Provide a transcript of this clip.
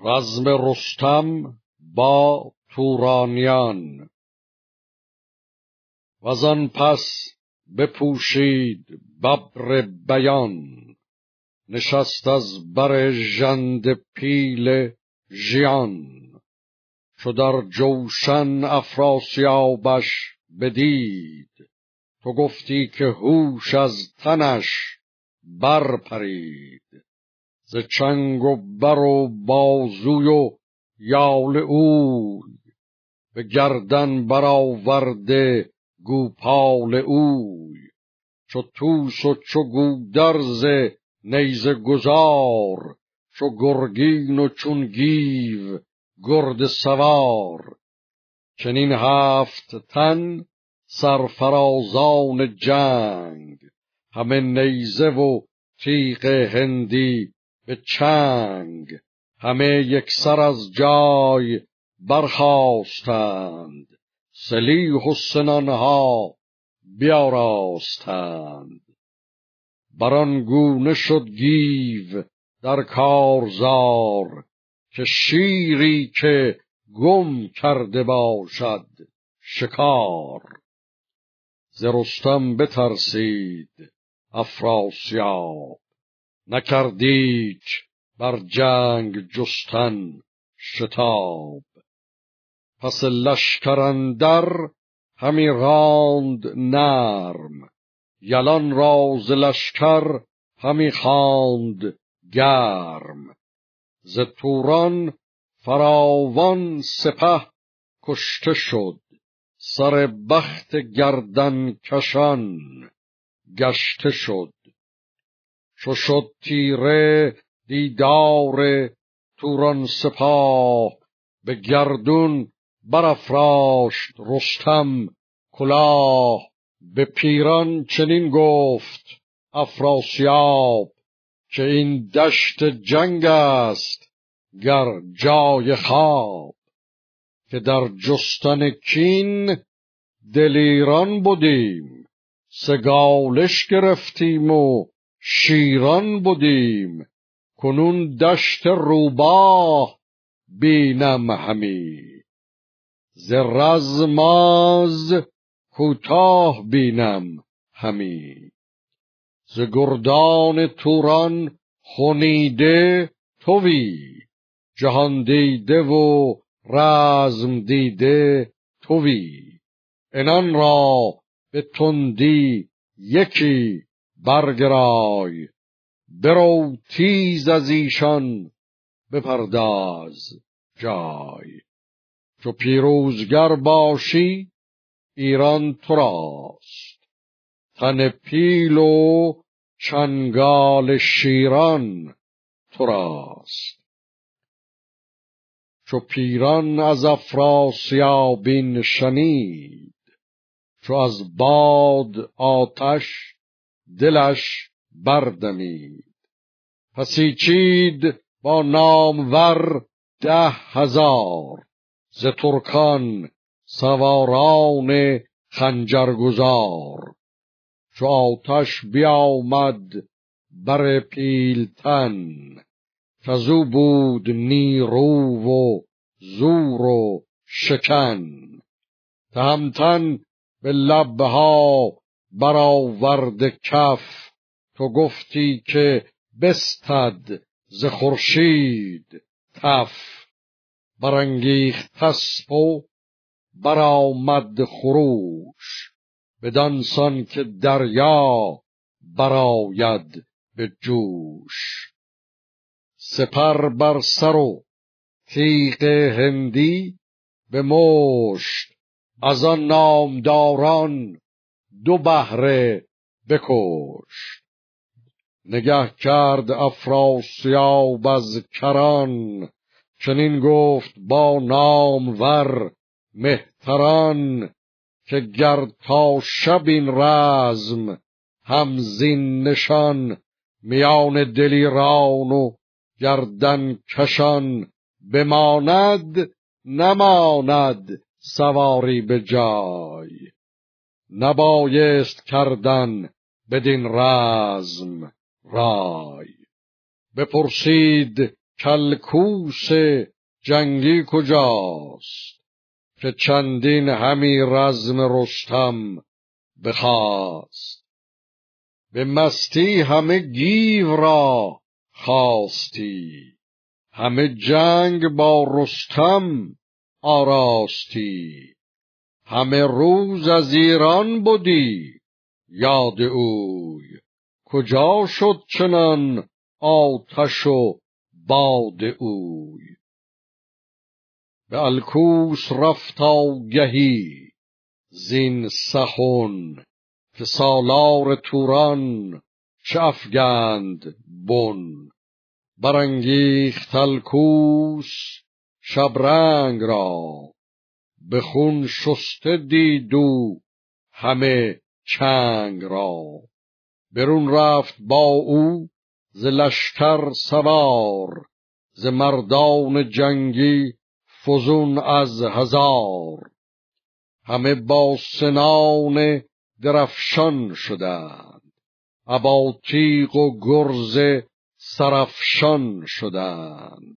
رزم رستم با تورانیان. و پس بپوشید ببر بیان. نشست از بر ژند پیل ژیان. چو در جوشن افراسیابش بدید. تو گفتی که هوش از تنش برپرید. ز چنگ و بر و بازوی و یال اوی به گردن برآورده گوپال اوی. چو توس و چو گودرز نیزه گذار چو گرگین و چون گیو گرد سوار. چنین هفت تن سرفرازان جنگ همه نیزه و تیغ هندی به چنگ. همه یکسر از جای برخواستند سلیح و سنانها بیاراستند. بران گونه شد گیو در کارزار که شیری که گم کرده باشد شکار. ز رستم بترسید افراسیاب. نکردیچ بر جنگ جستن شتاب. پس لشکر اندر همی راند نرم. یلان را ز لشکر همی خواند گرم. ز توران فراوان سپه کشته شد. سر بخت گردن کشان گشته شد. چو شد تیره دیدار توران سپاه. به گردون برافراشت رستم کلاه. به پیران چنین گفت افراسیاب که این دشت جنگ است گر جای خواب. که در جستن کین دلیران بودیم سگالش گرفتیم و شیران بودیم کنون دشت روباه بینم همی. ز رزماز کوتاه بینم همی. ز گردان توران خونیده توی جهان دیده و رزم دیده توی. انان را به تندی یکی برگرای برو تیز از ایشان بپرداز جای. چو پیروزگر باشی ایران تو راست. تن پیل و چنگال شیران تو راست. چو پیران از افراسیابین شنید چو از باد آتش دلش بردمید. پسیچید با نامور ده هزار. ز ترکان سواران خنجرگزار. چو آتش بیامد بر پیلتن. کزو بود نیرو و زور و شکن. تهمتن به لبها برآورد کف تو گفتی که بستد ز خورشید تف. برانگیخت اسپ و برآمد خروش بدانسان که دریا براید به جوش. سپر بر سر و تیغ هندی به مشت از آن نامداران دو بهره بکشت. نگه کرد افراسیاب از کران چنین گفت با نامور مهتران که گر تا شب این رزم همزین نشان میان دلیران و گردن کشان بماند نماند سواری به جای. نبایست کردن بدین رزم رای. بپرسید کلکوس جنگی کجاست که چندین همی رزم رستم بخواست. به مستی همه گیو را خواستی همه جنگ با رستم آراستی. همه روز از ایران بودی. یاد اوی کجا شد چنان آتش و باد اوی؟ به الکوس رفت آگهی زین سخن که سالار توران چه افگند بن. برانگیخت الکوس شبرنگ را به خون شسته دیدو همه چنگ را. برون رفت با او ز لشکر سوار ز مردان جنگی فزون از هزار. همه با سنان درفشان شدند ابا تیغ و گرز سرفشان شدند.